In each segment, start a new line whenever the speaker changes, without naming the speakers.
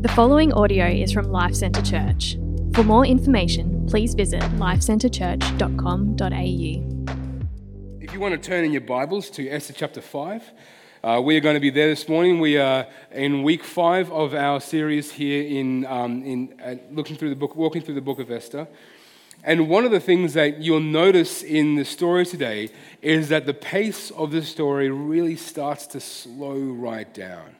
The following audio is from Life Centre Church. For more information, please visit lifecentrechurch.com.au.
If you want to turn in your Bibles to Esther chapter 5, uh, we are going to be there this morning. We are in week five of our series here in, um, in uh, looking through the book, walking through the book of Esther. And one of the things that you'll notice in the story today is that the pace of the story really starts to slow right down.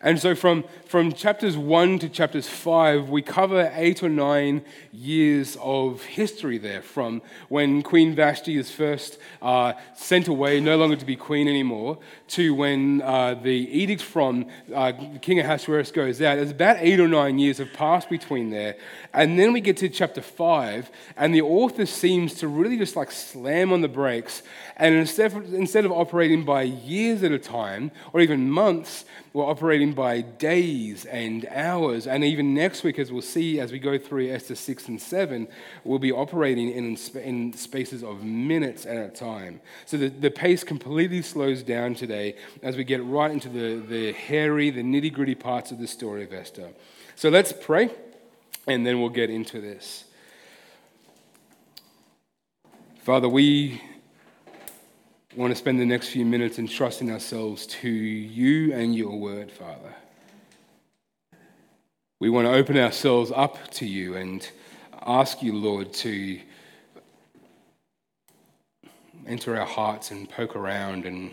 And so from, from chapters 1 to chapters 5, we cover eight or nine years of history there, from when Queen Vashti is first uh, sent away, no longer to be queen anymore, to when uh, the edict from uh, King Ahasuerus goes out. There's about eight or nine years have passed between there. And then we get to chapter 5, and the author seems to really just like slam on the brakes. And instead of, instead of operating by years at a time, or even months, we're operating by days and hours. And even next week, as we'll see as we go through Esther 6 and 7, we'll be operating in, in spaces of minutes at a time. So the, the pace completely slows down today as we get right into the, the hairy, the nitty gritty parts of the story of Esther. So let's pray, and then we'll get into this. Father, we want to spend the next few minutes entrusting ourselves to you and your word, Father. We want to open ourselves up to you and ask you, Lord, to enter our hearts and poke around and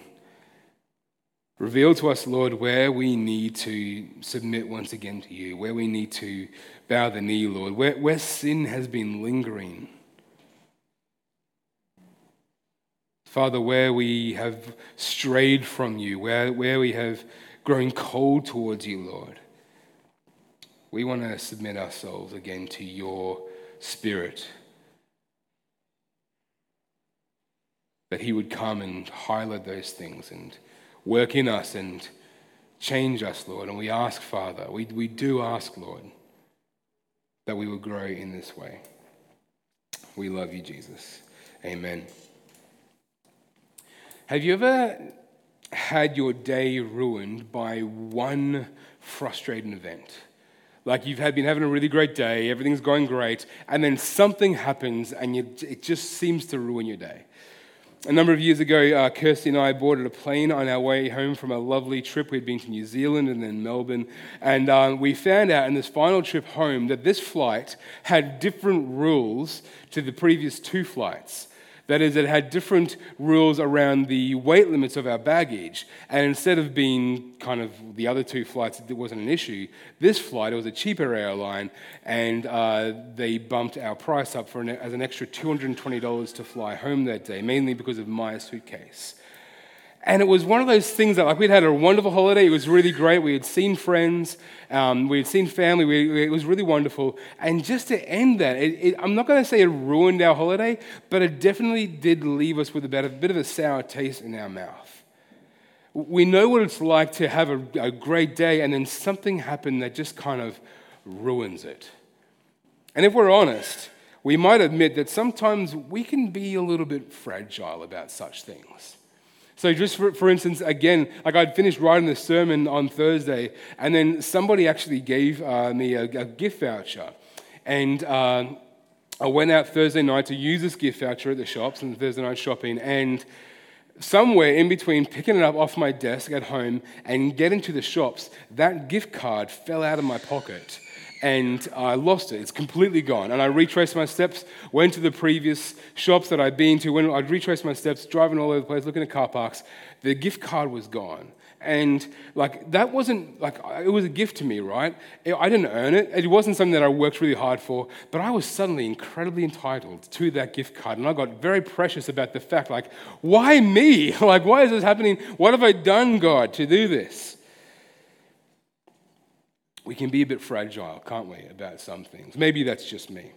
reveal to us, Lord, where we need to submit once again to you, where we need to bow the knee, Lord, where, where sin has been lingering Father, where we have strayed from you, where, where we have grown cold towards you, Lord, we want to submit ourselves again to your Spirit. That He would come and highlight those things and work in us and change us, Lord. And we ask, Father, we, we do ask, Lord, that we will grow in this way. We love you, Jesus. Amen. Have you ever had your day ruined by one frustrating event? Like you've had, been having a really great day, everything's going great, and then something happens and you, it just seems to ruin your day. A number of years ago, uh, Kirsty and I boarded a plane on our way home from a lovely trip. We'd been to New Zealand and then Melbourne. And um, we found out in this final trip home that this flight had different rules to the previous two flights. That is, it had different rules around the weight limits of our baggage. And instead of being kind of the other two flights, it wasn't an issue. This flight, it was a cheaper airline, and uh, they bumped our price up for an, as an extra $220 to fly home that day, mainly because of my suitcase. And it was one of those things that, like, we'd had a wonderful holiday. It was really great. We had seen friends, um, we had seen family. We, it was really wonderful. And just to end that, it, it, I'm not going to say it ruined our holiday, but it definitely did leave us with a bit, a bit of a sour taste in our mouth. We know what it's like to have a, a great day, and then something happened that just kind of ruins it. And if we're honest, we might admit that sometimes we can be a little bit fragile about such things. So, just for, for instance, again, like I'd finished writing the sermon on Thursday, and then somebody actually gave uh, me a, a, gift voucher. And uh, I went out Thursday night to use this gift voucher at the shops and Thursday night shopping. And somewhere in between picking it up off my desk at home and getting to the shops, that gift card fell out of my pocket and I lost it. It's completely gone. And I retraced my steps, went to the previous shops that I'd been to. When I'd retraced my steps, driving all over the place, looking at car parks, the gift card was gone. And like that wasn't like it was a gift to me, right? I didn't earn it. It wasn't something that I worked really hard for, but I was suddenly incredibly entitled to that gift card, and I got very precious about the fact, like, why me? Like, why is this happening? What have I done, God, to do this? We can be a bit fragile, can't we, about some things? Maybe that's just me.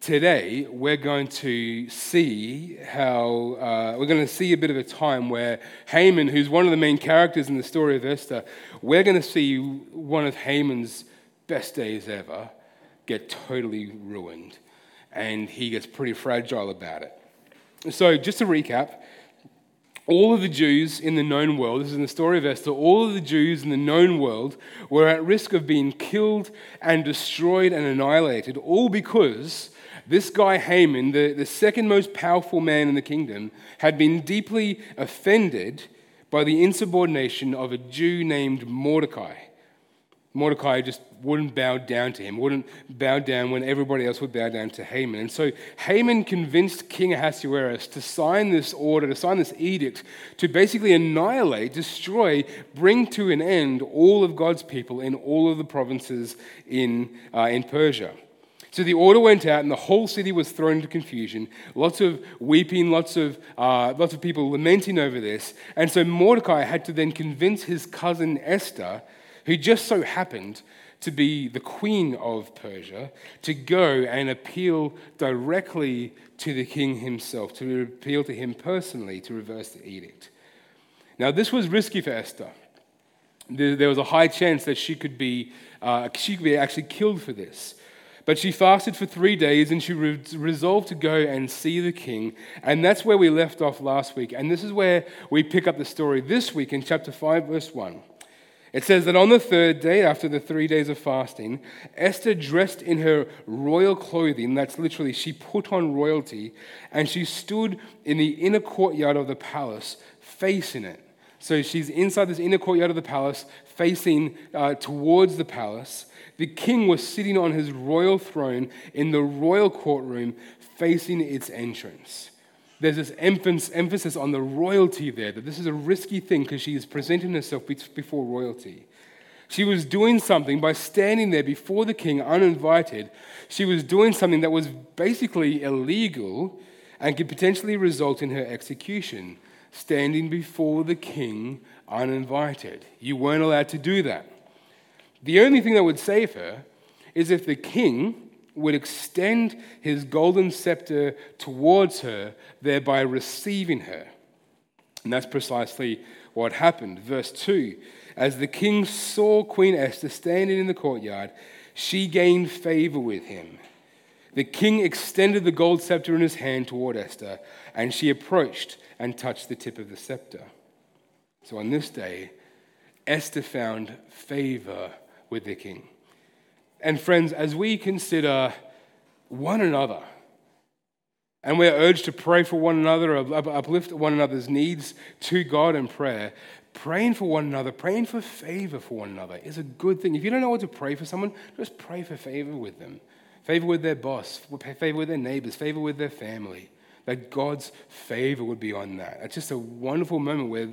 Today, we're going to see how, uh, we're going to see a bit of a time where Haman, who's one of the main characters in the story of Esther, we're going to see one of Haman's best days ever get totally ruined. And he gets pretty fragile about it. So, just to recap, all of the Jews in the known world, this is in the story of Esther, all of the Jews in the known world were at risk of being killed and destroyed and annihilated, all because this guy Haman, the, the second most powerful man in the kingdom, had been deeply offended by the insubordination of a Jew named Mordecai. Mordecai just wouldn't bow down to him, wouldn't bow down when everybody else would bow down to Haman. And so Haman convinced King Ahasuerus to sign this order, to sign this edict, to basically annihilate, destroy, bring to an end all of God's people in all of the provinces in, uh, in Persia. So the order went out, and the whole city was thrown into confusion. Lots of weeping, lots of, uh, lots of people lamenting over this. And so Mordecai had to then convince his cousin Esther who just so happened to be the queen of Persia, to go and appeal directly to the king himself, to appeal to him personally to reverse the edict. Now, this was risky for Esther. There was a high chance that she could be, uh, she could be actually killed for this. But she fasted for three days and she re- resolved to go and see the king. And that's where we left off last week. And this is where we pick up the story this week in chapter 5, verse 1. It says that on the third day, after the three days of fasting, Esther dressed in her royal clothing, that's literally, she put on royalty, and she stood in the inner courtyard of the palace, facing it. So she's inside this inner courtyard of the palace, facing uh, towards the palace. The king was sitting on his royal throne in the royal courtroom, facing its entrance there's this emphasis on the royalty there, that this is a risky thing because she is presenting herself before royalty. She was doing something by standing there before the king uninvited. She was doing something that was basically illegal and could potentially result in her execution, standing before the king uninvited. You weren't allowed to do that. The only thing that would save her is if the king would extend his golden scepter towards her, thereby receiving her. And that's precisely what happened. Verse 2 As the king saw Queen Esther standing in the courtyard, she gained favor with him. The king extended the gold scepter in his hand toward Esther, and she approached and touched the tip of the scepter. So on this day, Esther found favor with the king. And friends, as we consider one another, and we're urged to pray for one another, uplift one another's needs to God in prayer, praying for one another, praying for favor for one another is a good thing. If you don't know what to pray for someone, just pray for favor with them. Favor with their boss, favor with their neighbors, favor with their family. That God's favor would be on that. It's just a wonderful moment where,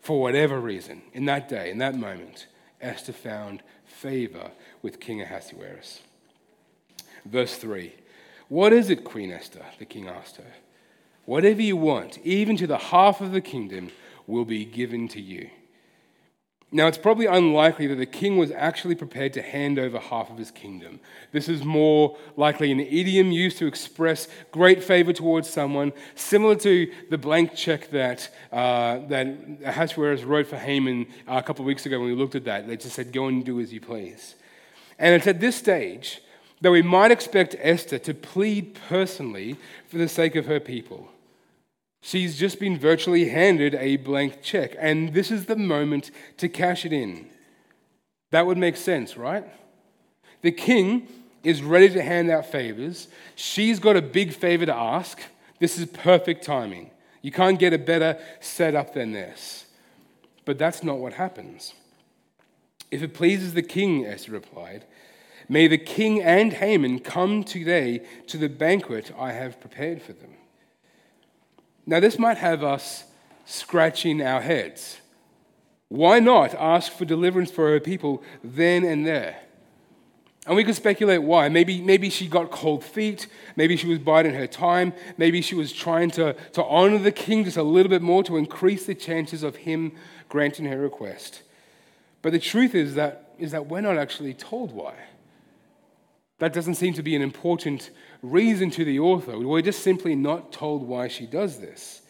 for whatever reason, in that day, in that moment, Esther found favor with King Ahasuerus. Verse 3 What is it, Queen Esther? The king asked her. Whatever you want, even to the half of the kingdom, will be given to you. Now, it's probably unlikely that the king was actually prepared to hand over half of his kingdom. This is more likely an idiom used to express great favor towards someone, similar to the blank check that, uh, that Ahasuerus wrote for Haman a couple of weeks ago when we looked at that. They just said, Go and do as you please. And it's at this stage that we might expect Esther to plead personally for the sake of her people. She's just been virtually handed a blank check, and this is the moment to cash it in. That would make sense, right? The king is ready to hand out favors. She's got a big favor to ask. This is perfect timing. You can't get a better setup than this. But that's not what happens. If it pleases the king, Esther replied, may the king and Haman come today to the banquet I have prepared for them. Now, this might have us scratching our heads. Why not ask for deliverance for her people then and there? And we could speculate why. Maybe, maybe she got cold feet. Maybe she was biding her time. Maybe she was trying to, to honor the king just a little bit more to increase the chances of him granting her request. But the truth is that, is that we're not actually told why. That doesn't seem to be an important reason to the author. We're just simply not told why she does this.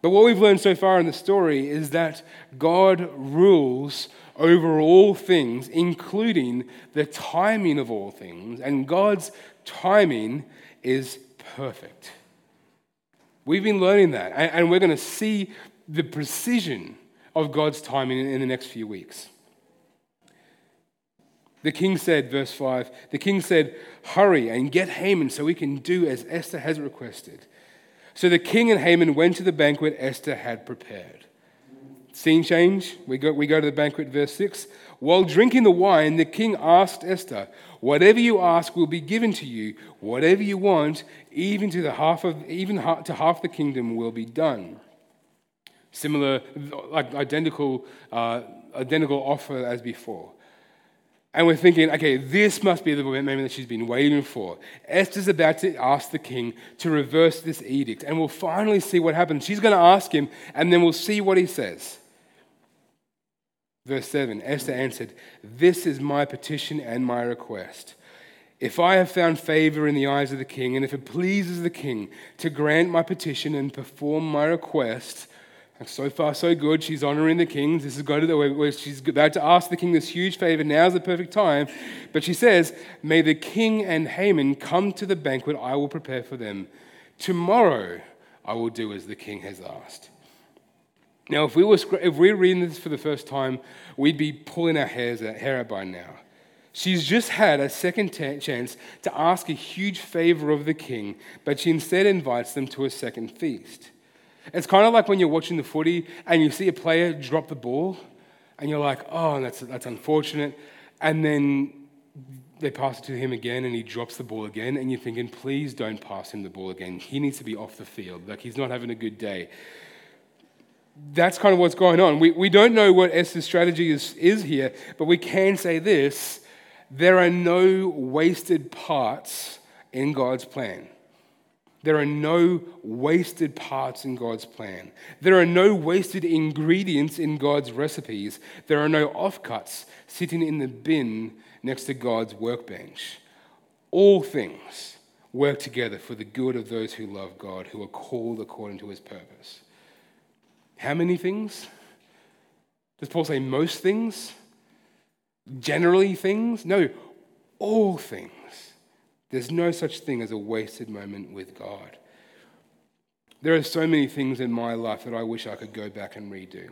But what we've learned so far in the story is that God rules over all things, including the timing of all things, and God's timing is perfect. We've been learning that, and we're going to see the precision of God's timing in the next few weeks. The king said, verse 5, the king said, Hurry and get Haman so we can do as Esther has requested. So the king and Haman went to the banquet Esther had prepared. Scene change. We go, we go to the banquet, verse 6. While drinking the wine, the king asked Esther, Whatever you ask will be given to you. Whatever you want, even to, the half of, even to half the kingdom, will be done. Similar, like identical, uh, identical offer as before. And we're thinking, okay, this must be the moment that she's been waiting for. Esther's about to ask the king to reverse this edict, and we'll finally see what happens. She's going to ask him, and then we'll see what he says. Verse 7 Esther answered, This is my petition and my request. If I have found favor in the eyes of the king, and if it pleases the king to grant my petition and perform my request, so far, so good. She's honoring the king. This is going to the where she's about to ask the king this huge favor. Now's the perfect time. But she says, May the king and Haman come to the banquet I will prepare for them. Tomorrow I will do as the king has asked. Now, if we were if we are reading this for the first time, we'd be pulling our hairs out, hair out by now. She's just had a second t- chance to ask a huge favor of the king, but she instead invites them to a second feast. It's kind of like when you're watching the footy and you see a player drop the ball, and you're like, oh, that's, that's unfortunate. And then they pass it to him again, and he drops the ball again, and you're thinking, please don't pass him the ball again. He needs to be off the field. Like, he's not having a good day. That's kind of what's going on. We, we don't know what Esther's strategy is, is here, but we can say this there are no wasted parts in God's plan. There are no wasted parts in God's plan. There are no wasted ingredients in God's recipes. There are no offcuts sitting in the bin next to God's workbench. All things work together for the good of those who love God, who are called according to his purpose. How many things? Does Paul say most things? Generally things? No, all things there's no such thing as a wasted moment with God. There are so many things in my life that I wish I could go back and redo.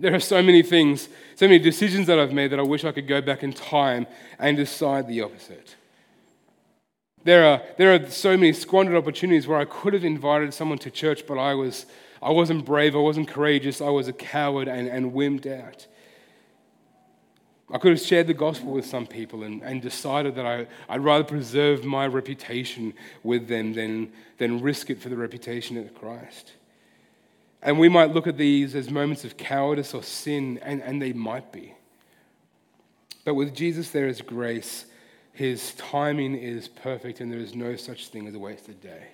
There are so many things, so many decisions that I've made that I wish I could go back in time and decide the opposite. There are, there are so many squandered opportunities where I could have invited someone to church, but I, was, I wasn't brave, I wasn't courageous, I was a coward and, and wimped out. I could have shared the gospel with some people and, and decided that I, I'd rather preserve my reputation with them than, than risk it for the reputation of Christ. And we might look at these as moments of cowardice or sin, and, and they might be. But with Jesus, there is grace. His timing is perfect, and there is no such thing as a wasted day.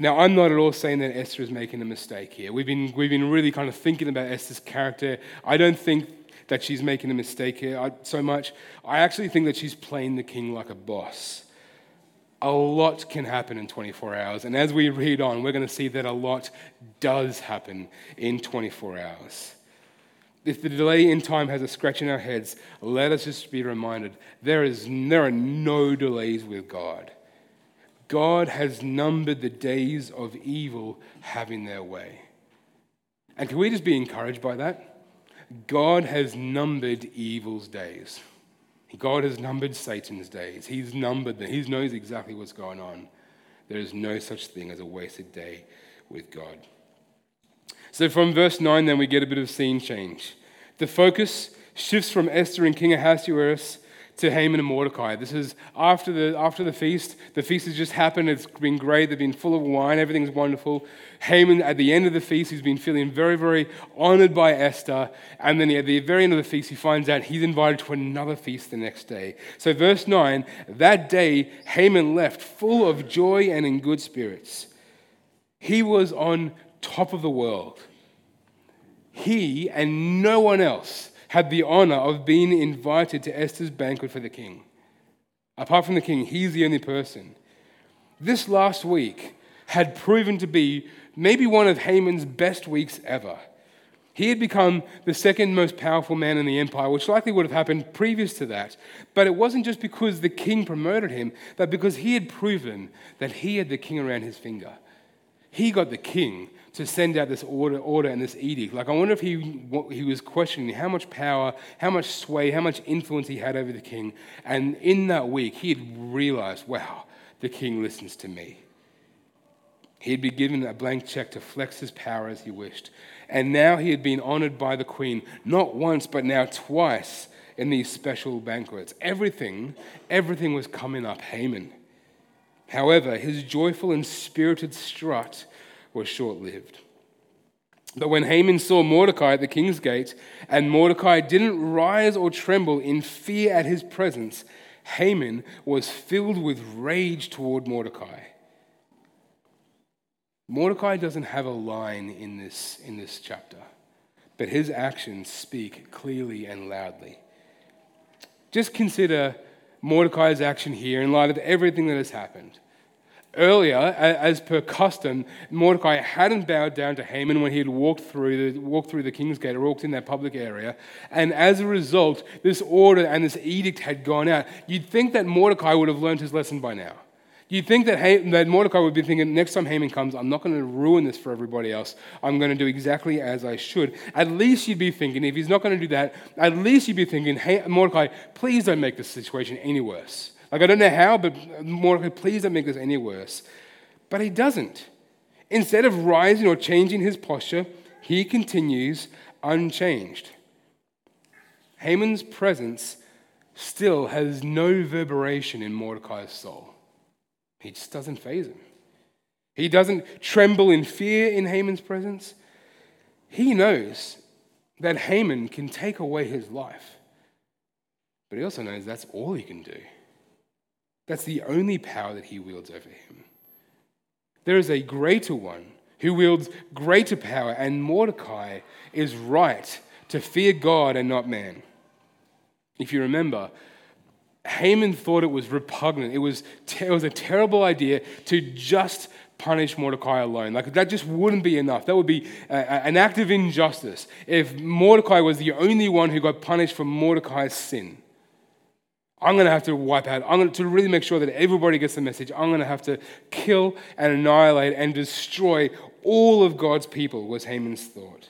Now, I'm not at all saying that Esther is making a mistake here. We've been, we've been really kind of thinking about Esther's character. I don't think that she's making a mistake here I, so much. I actually think that she's playing the king like a boss. A lot can happen in 24 hours. And as we read on, we're going to see that a lot does happen in 24 hours. If the delay in time has a scratch in our heads, let us just be reminded there, is, there are no delays with God. God has numbered the days of evil having their way. And can we just be encouraged by that? God has numbered evil's days. God has numbered Satan's days. He's numbered them. He knows exactly what's going on. There is no such thing as a wasted day with God. So from verse 9, then we get a bit of scene change. The focus shifts from Esther and King Ahasuerus to Haman and Mordecai. This is after the, after the feast. The feast has just happened. It's been great. They've been full of wine. Everything's wonderful. Haman, at the end of the feast, he's been feeling very, very honored by Esther. And then at the very end of the feast, he finds out he's invited to another feast the next day. So, verse 9 that day, Haman left full of joy and in good spirits. He was on top of the world. He and no one else had the honor of being invited to Esther's banquet for the king. Apart from the king, he's the only person. This last week had proven to be maybe one of Haman's best weeks ever. He had become the second most powerful man in the empire, which likely would have happened previous to that. But it wasn't just because the king promoted him, but because he had proven that he had the king around his finger. He got the king to send out this order, order and this edict. Like, I wonder if he, he was questioning how much power, how much sway, how much influence he had over the king. And in that week, he had realized, wow, the king listens to me. He'd been given a blank check to flex his power as he wished. And now he had been honored by the queen, not once, but now twice in these special banquets. Everything, everything was coming up Haman. However, his joyful and spirited strut was short lived. But when Haman saw Mordecai at the king's gate, and Mordecai didn't rise or tremble in fear at his presence, Haman was filled with rage toward Mordecai. Mordecai doesn't have a line in this, in this chapter, but his actions speak clearly and loudly. Just consider Mordecai's action here in light of everything that has happened. Earlier, as per custom, Mordecai hadn't bowed down to Haman when he had walked through the, walked through the king's gate or walked in that public area. And as a result, this order and this edict had gone out. You'd think that Mordecai would have learned his lesson by now. You'd think that, that Mordecai would be thinking, next time Haman comes, I'm not going to ruin this for everybody else. I'm going to do exactly as I should. At least you'd be thinking, if he's not going to do that, at least you'd be thinking, hey, Mordecai, please don't make this situation any worse. Like, I don't know how, but Mordecai, please don't make this any worse. But he doesn't. Instead of rising or changing his posture, he continues unchanged. Haman's presence still has no reverberation in Mordecai's soul. He just doesn't faze him. He doesn't tremble in fear in Haman's presence. He knows that Haman can take away his life, but he also knows that's all he can do. That's the only power that he wields over him. There is a greater one who wields greater power, and Mordecai is right to fear God and not man. If you remember, Haman thought it was repugnant. It was, it was a terrible idea to just punish Mordecai alone. Like, that just wouldn't be enough. That would be a, a, an act of injustice if Mordecai was the only one who got punished for Mordecai's sin. I'm going to have to wipe out, I'm going to, to really make sure that everybody gets the message. I'm going to have to kill and annihilate and destroy all of God's people, was Haman's thought.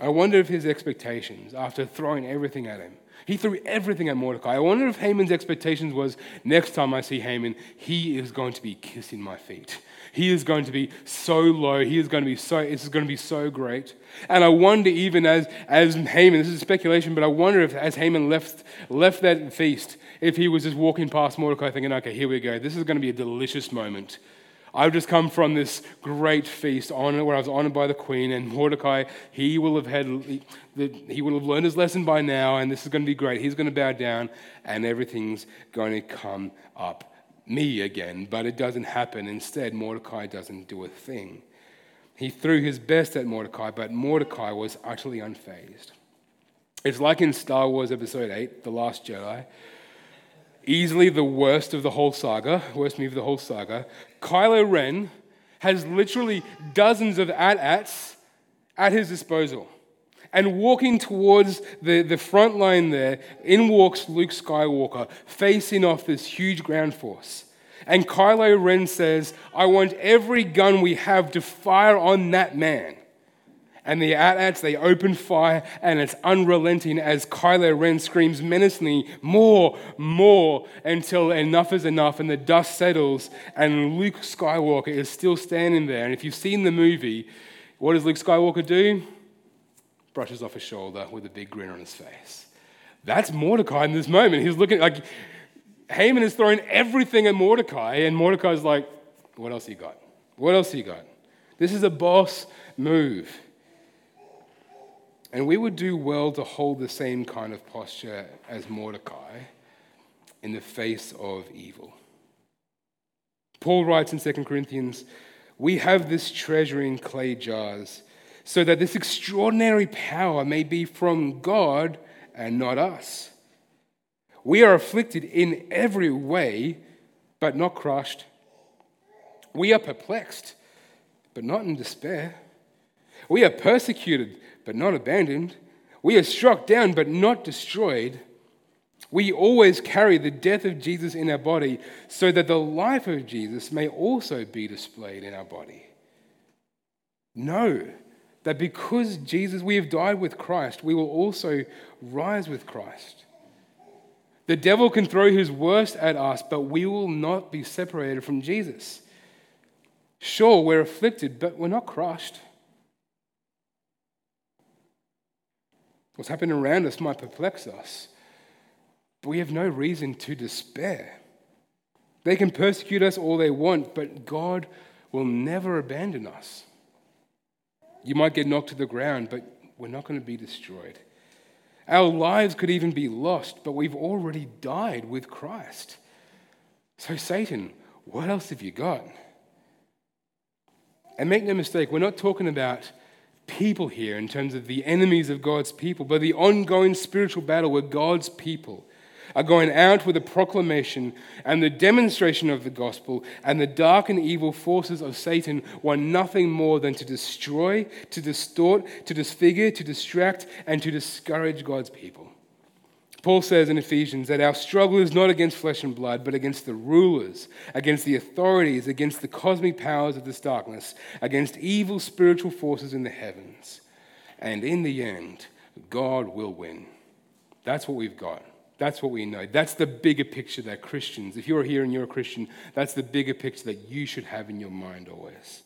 I wonder if his expectations, after throwing everything at him, he threw everything at Mordecai. I wonder if Haman's expectations was next time I see Haman, he is going to be kissing my feet. He is going to be so low. He is going to be so, this is going to be so great. And I wonder, even as, as Haman, this is speculation, but I wonder if as Haman left, left that feast, if he was just walking past Mordecai thinking, okay, here we go. This is going to be a delicious moment. I've just come from this great feast on where I was honored by the queen, and Mordecai, he will have had, he will have learned his lesson by now, and this is going to be great. He's going to bow down, and everything's going to come up me again, but it doesn't happen. Instead, Mordecai doesn't do a thing. He threw his best at Mordecai, but Mordecai was utterly unfazed. It's like in Star Wars Episode 8, The Last Jedi. Easily the worst of the whole saga, worst movie of the whole saga. Kylo Ren has literally dozens of AT-ATs at his disposal. And walking towards the, the front line there, in walks Luke Skywalker, facing off this huge ground force. And Kylo Ren says, I want every gun we have to fire on that man. And the AT-ATs, they open fire, and it's unrelenting as Kylo Ren screams menacingly, more, more, until enough is enough, and the dust settles, and Luke Skywalker is still standing there. And if you've seen the movie, what does Luke Skywalker do? Brushes off his shoulder with a big grin on his face. That's Mordecai in this moment. He's looking like Haman is throwing everything at Mordecai, and Mordecai's like, What else he got? What else he got? This is a boss move. And we would do well to hold the same kind of posture as Mordecai in the face of evil. Paul writes in 2 Corinthians, We have this treasure in clay jars so that this extraordinary power may be from God and not us. We are afflicted in every way, but not crushed. We are perplexed, but not in despair. We are persecuted, but not abandoned. We are struck down, but not destroyed. We always carry the death of Jesus in our body, so that the life of Jesus may also be displayed in our body. know that because Jesus, we have died with Christ, we will also rise with Christ. The devil can throw his worst at us, but we will not be separated from Jesus. Sure, we're afflicted, but we're not crushed. What's happening around us might perplex us, but we have no reason to despair. They can persecute us all they want, but God will never abandon us. You might get knocked to the ground, but we're not going to be destroyed. Our lives could even be lost, but we've already died with Christ. So, Satan, what else have you got? And make no mistake, we're not talking about people here in terms of the enemies of God's people, but the ongoing spiritual battle with God's people are going out with a proclamation and the demonstration of the gospel, and the dark and evil forces of Satan want nothing more than to destroy, to distort, to disfigure, to distract, and to discourage God's people. Paul says in Ephesians that our struggle is not against flesh and blood, but against the rulers, against the authorities, against the cosmic powers of this darkness, against evil spiritual forces in the heavens. And in the end, God will win. That's what we've got. That's what we know. That's the bigger picture that Christians, if you're here and you're a Christian, that's the bigger picture that you should have in your mind always.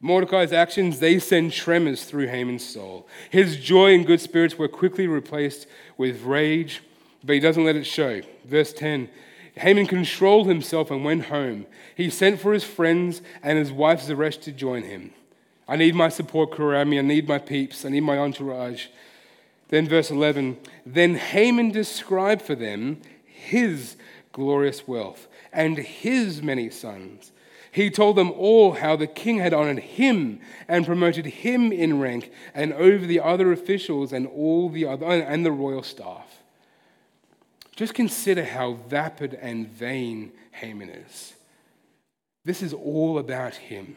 Mordecai's actions, they send tremors through Haman's soul. His joy and good spirits were quickly replaced with rage, but he doesn't let it show. Verse 10 Haman controlled himself and went home. He sent for his friends and his wife Zeresh to join him. I need my support me. I need my peeps. I need my entourage. Then, verse 11 Then Haman described for them his glorious wealth and his many sons. He told them all how the king had honored him and promoted him in rank and over the other officials and all the other and the royal staff. Just consider how vapid and vain Haman is. This is all about him.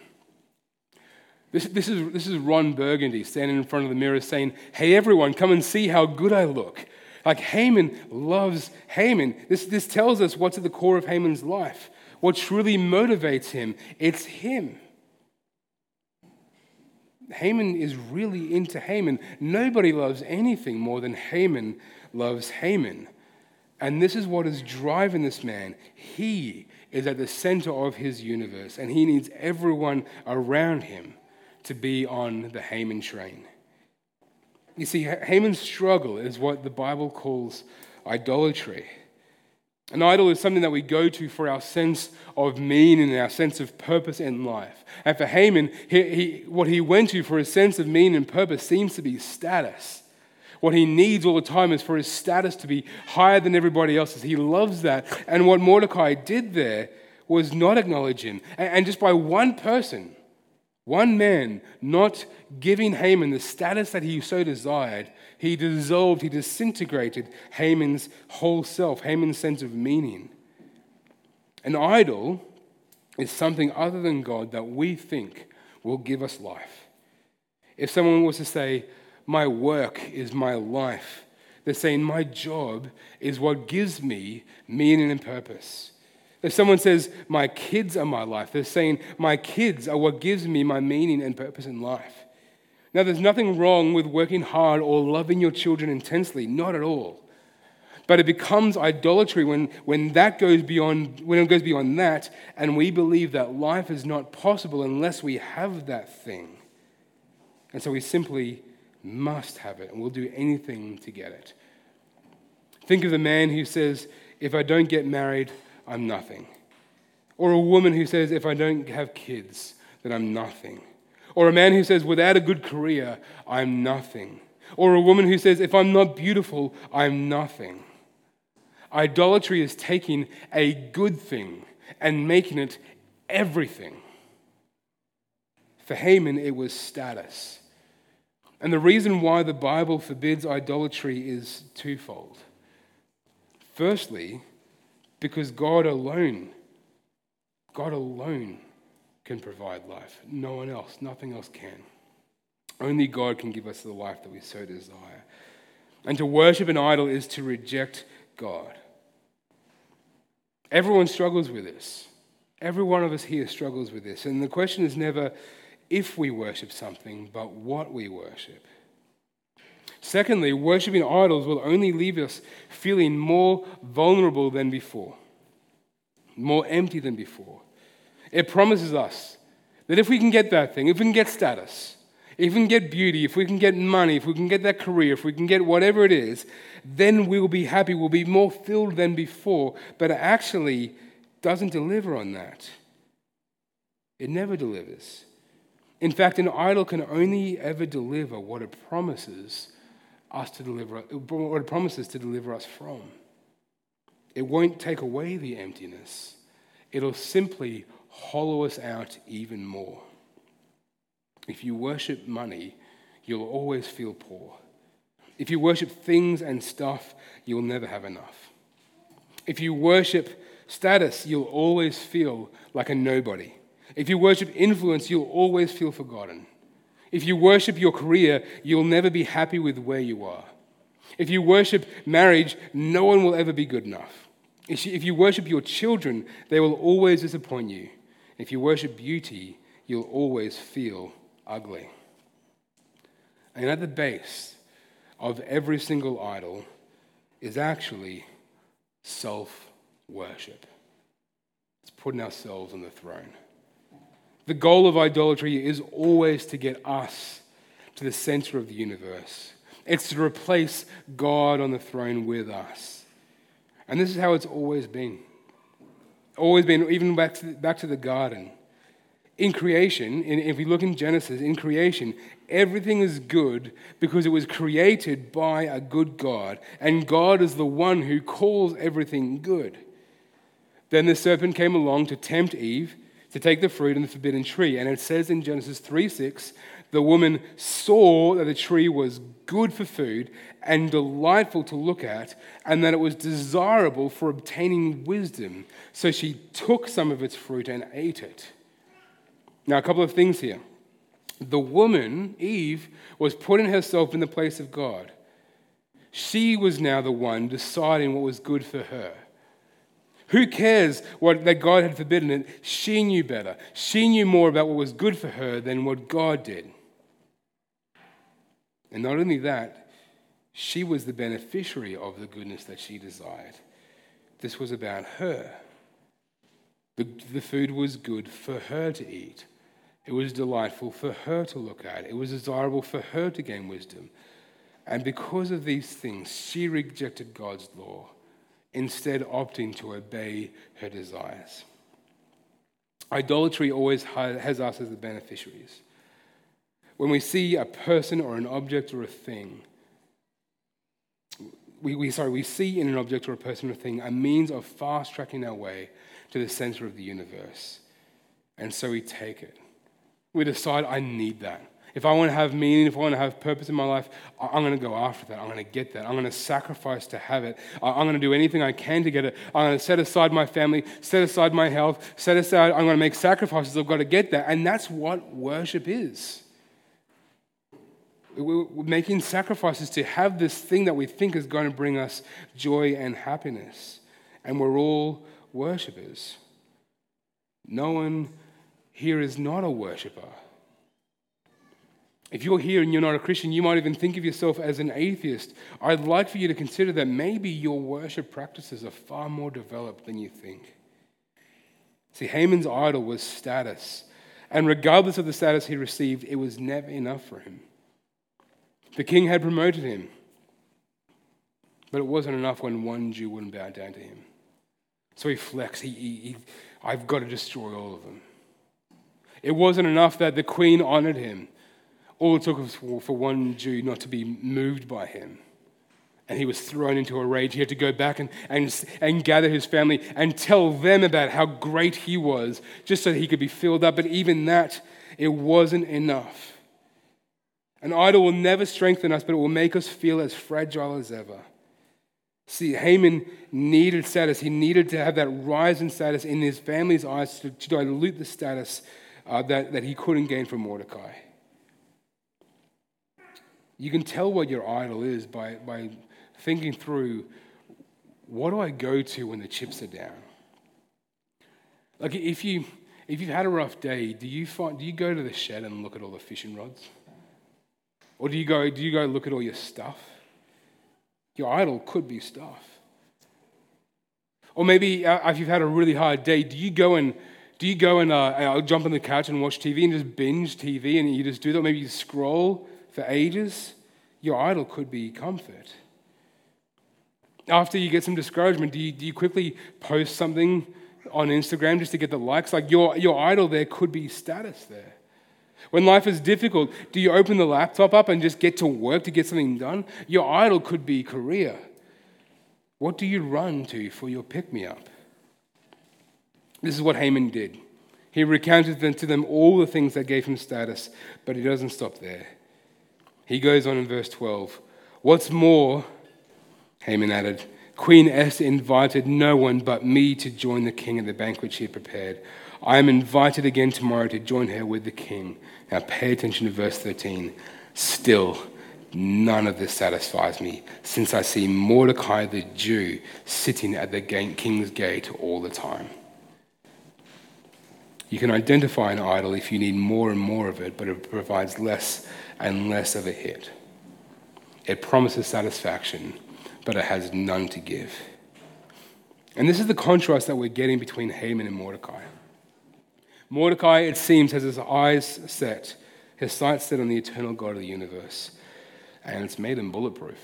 This, this, is, this is Ron Burgundy standing in front of the mirror saying, Hey, everyone, come and see how good I look. Like Haman loves Haman. This, this tells us what's at the core of Haman's life, what truly motivates him. It's him. Haman is really into Haman. Nobody loves anything more than Haman loves Haman. And this is what is driving this man. He is at the center of his universe, and he needs everyone around him to be on the Haman train. You see, Haman's struggle is what the Bible calls idolatry. An idol is something that we go to for our sense of meaning and our sense of purpose in life. And for Haman, he, he, what he went to for his sense of meaning and purpose seems to be status. What he needs all the time is for his status to be higher than everybody else's. He loves that. And what Mordecai did there was not acknowledge him. And, and just by one person, one man not giving Haman the status that he so desired, he dissolved, he disintegrated Haman's whole self, Haman's sense of meaning. An idol is something other than God that we think will give us life. If someone was to say, My work is my life, they're saying, My job is what gives me meaning and purpose. If someone says, My kids are my life, they're saying, My kids are what gives me my meaning and purpose in life. Now, there's nothing wrong with working hard or loving your children intensely, not at all. But it becomes idolatry when, when that goes beyond when it goes beyond that, and we believe that life is not possible unless we have that thing. And so we simply must have it, and we'll do anything to get it. Think of the man who says, If I don't get married, I'm nothing. Or a woman who says, if I don't have kids, then I'm nothing. Or a man who says, without a good career, I'm nothing. Or a woman who says, if I'm not beautiful, I'm nothing. Idolatry is taking a good thing and making it everything. For Haman, it was status. And the reason why the Bible forbids idolatry is twofold. Firstly, because God alone, God alone can provide life. No one else, nothing else can. Only God can give us the life that we so desire. And to worship an idol is to reject God. Everyone struggles with this. Every one of us here struggles with this. And the question is never, if we worship something, but what we worship. Secondly, worshiping idols will only leave us feeling more vulnerable than before, more empty than before. It promises us that if we can get that thing, if we can get status, if we can get beauty, if we can get money, if we can get that career, if we can get whatever it is, then we will be happy, we'll be more filled than before. But it actually doesn't deliver on that. It never delivers. In fact, an idol can only ever deliver what it promises us to deliver, what it promises to deliver us from. It won't take away the emptiness. It'll simply hollow us out even more. If you worship money, you'll always feel poor. If you worship things and stuff, you'll never have enough. If you worship status, you'll always feel like a nobody. If you worship influence, you'll always feel forgotten. If you worship your career, you'll never be happy with where you are. If you worship marriage, no one will ever be good enough. If you worship your children, they will always disappoint you. If you worship beauty, you'll always feel ugly. And at the base of every single idol is actually self worship. It's putting ourselves on the throne. The goal of idolatry is always to get us to the center of the universe. It's to replace God on the throne with us. And this is how it's always been. Always been, even back to, back to the garden. In creation, if we look in Genesis, in creation, everything is good because it was created by a good God. And God is the one who calls everything good. Then the serpent came along to tempt Eve to take the fruit in the forbidden tree. And it says in Genesis 3 6, the woman saw that the tree was good for food and delightful to look at, and that it was desirable for obtaining wisdom. So she took some of its fruit and ate it. Now, a couple of things here. The woman, Eve, was putting herself in the place of God. She was now the one deciding what was good for her. Who cares what that God had forbidden it? She knew better. She knew more about what was good for her than what God did. And not only that, she was the beneficiary of the goodness that she desired. This was about her. The, the food was good for her to eat. It was delightful for her to look at. It was desirable for her to gain wisdom. And because of these things, she rejected God's law instead opting to obey her desires. Idolatry always has us as the beneficiaries. When we see a person or an object or a thing, we, we, sorry, we see in an object or a person or a thing a means of fast tracking our way to the center of the universe. And so we take it. We decide, I need that. If I want to have meaning, if I want to have purpose in my life, I'm going to go after that. I'm going to get that. I'm going to sacrifice to have it. I'm going to do anything I can to get it. I'm going to set aside my family, set aside my health, set aside, I'm going to make sacrifices. I've got to get that. And that's what worship is. We're making sacrifices to have this thing that we think is going to bring us joy and happiness. And we're all worshippers. No one here is not a worshiper. If you're here and you're not a Christian, you might even think of yourself as an atheist. I'd like for you to consider that maybe your worship practices are far more developed than you think. See, Haman's idol was status. And regardless of the status he received, it was never enough for him. The king had promoted him, but it wasn't enough when one Jew wouldn't bow down to him. So he flexed. He, he, he, I've got to destroy all of them. It wasn't enough that the queen honored him. All it took was for, for one Jew not to be moved by him. And he was thrown into a rage. He had to go back and, and, and gather his family and tell them about how great he was, just so he could be filled up. But even that, it wasn't enough. An idol will never strengthen us, but it will make us feel as fragile as ever. See, Haman needed status. He needed to have that rise in status in his family's eyes to, to dilute the status uh, that, that he couldn't gain from Mordecai. You can tell what your idol is by, by thinking through what do I go to when the chips are down? Like if you If you've had a rough day, do you, find, do you go to the shed and look at all the fishing rods? Or do you go, do you go look at all your stuff? Your idol could be stuff. Or maybe uh, if you've had a really hard day, do you go and do you go and uh, jump on the couch and watch TV and just binge TV and you just do that? Maybe you scroll for ages. Your idol could be comfort. After you get some discouragement, do you, do you quickly post something on Instagram just to get the likes? Like your, your idol there could be status there. When life is difficult, do you open the laptop up and just get to work to get something done? Your idol could be career. What do you run to for your pick me up? This is what Haman did. He recounted to them all the things that gave him status, but he doesn't stop there. He goes on in verse 12. What's more, Haman added, Queen Esther invited no one but me to join the king at the banquet she had prepared. I am invited again tomorrow to join her with the king. Now pay attention to verse 13. Still, none of this satisfies me, since I see Mordecai the Jew sitting at the king's gate all the time. You can identify an idol if you need more and more of it, but it provides less and less of a hit. It promises satisfaction, but it has none to give. And this is the contrast that we're getting between Haman and Mordecai. Mordecai, it seems, has his eyes set, his sights set on the eternal God of the universe, and it's made him bulletproof.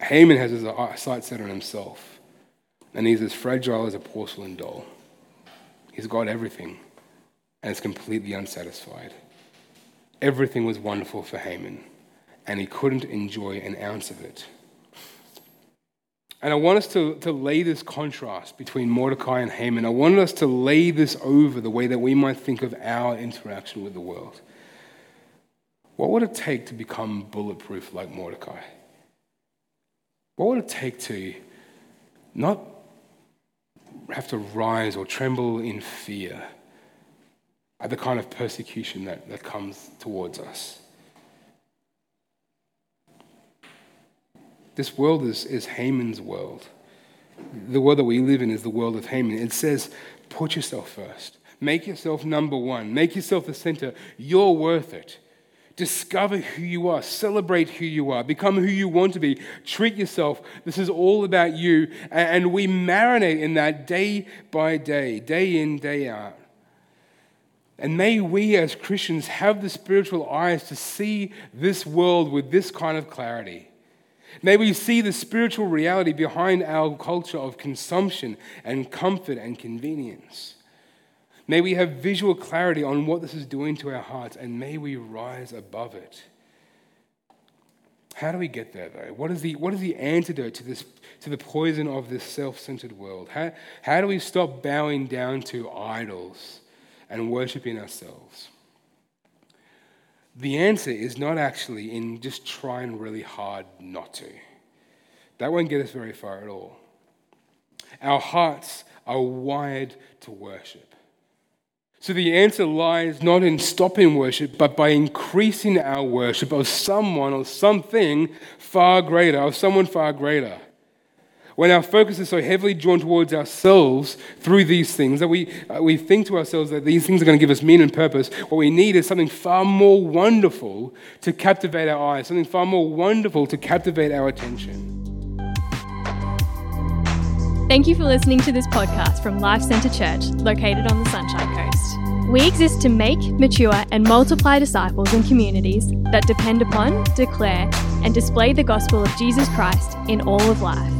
Haman has his sights set on himself, and he's as fragile as a porcelain doll. He's got everything, and is completely unsatisfied. Everything was wonderful for Haman, and he couldn't enjoy an ounce of it. And I want us to, to lay this contrast between Mordecai and Haman. I wanted us to lay this over the way that we might think of our interaction with the world. What would it take to become bulletproof like Mordecai? What would it take to not have to rise or tremble in fear at the kind of persecution that, that comes towards us? This world is, is Haman's world. The world that we live in is the world of Haman. It says, put yourself first. Make yourself number one. Make yourself the center. You're worth it. Discover who you are. Celebrate who you are. Become who you want to be. Treat yourself. This is all about you. And we marinate in that day by day, day in, day out. And may we as Christians have the spiritual eyes to see this world with this kind of clarity. May we see the spiritual reality behind our culture of consumption and comfort and convenience. May we have visual clarity on what this is doing to our hearts, and may we rise above it. How do we get there, though? What is the, what is the antidote to, this, to the poison of this self centered world? How, how do we stop bowing down to idols and worshiping ourselves? The answer is not actually in just trying really hard not to. That won't get us very far at all. Our hearts are wired to worship. So the answer lies not in stopping worship, but by increasing our worship of someone or something far greater, of someone far greater. When our focus is so heavily drawn towards ourselves through these things that we, uh, we think to ourselves that these things are going to give us meaning and purpose, what we need is something far more wonderful to captivate our eyes, something far more wonderful to captivate our attention.
Thank you for listening to this podcast from Life Centre Church, located on the Sunshine Coast. We exist to make, mature, and multiply disciples and communities that depend upon, declare, and display the gospel of Jesus Christ in all of life.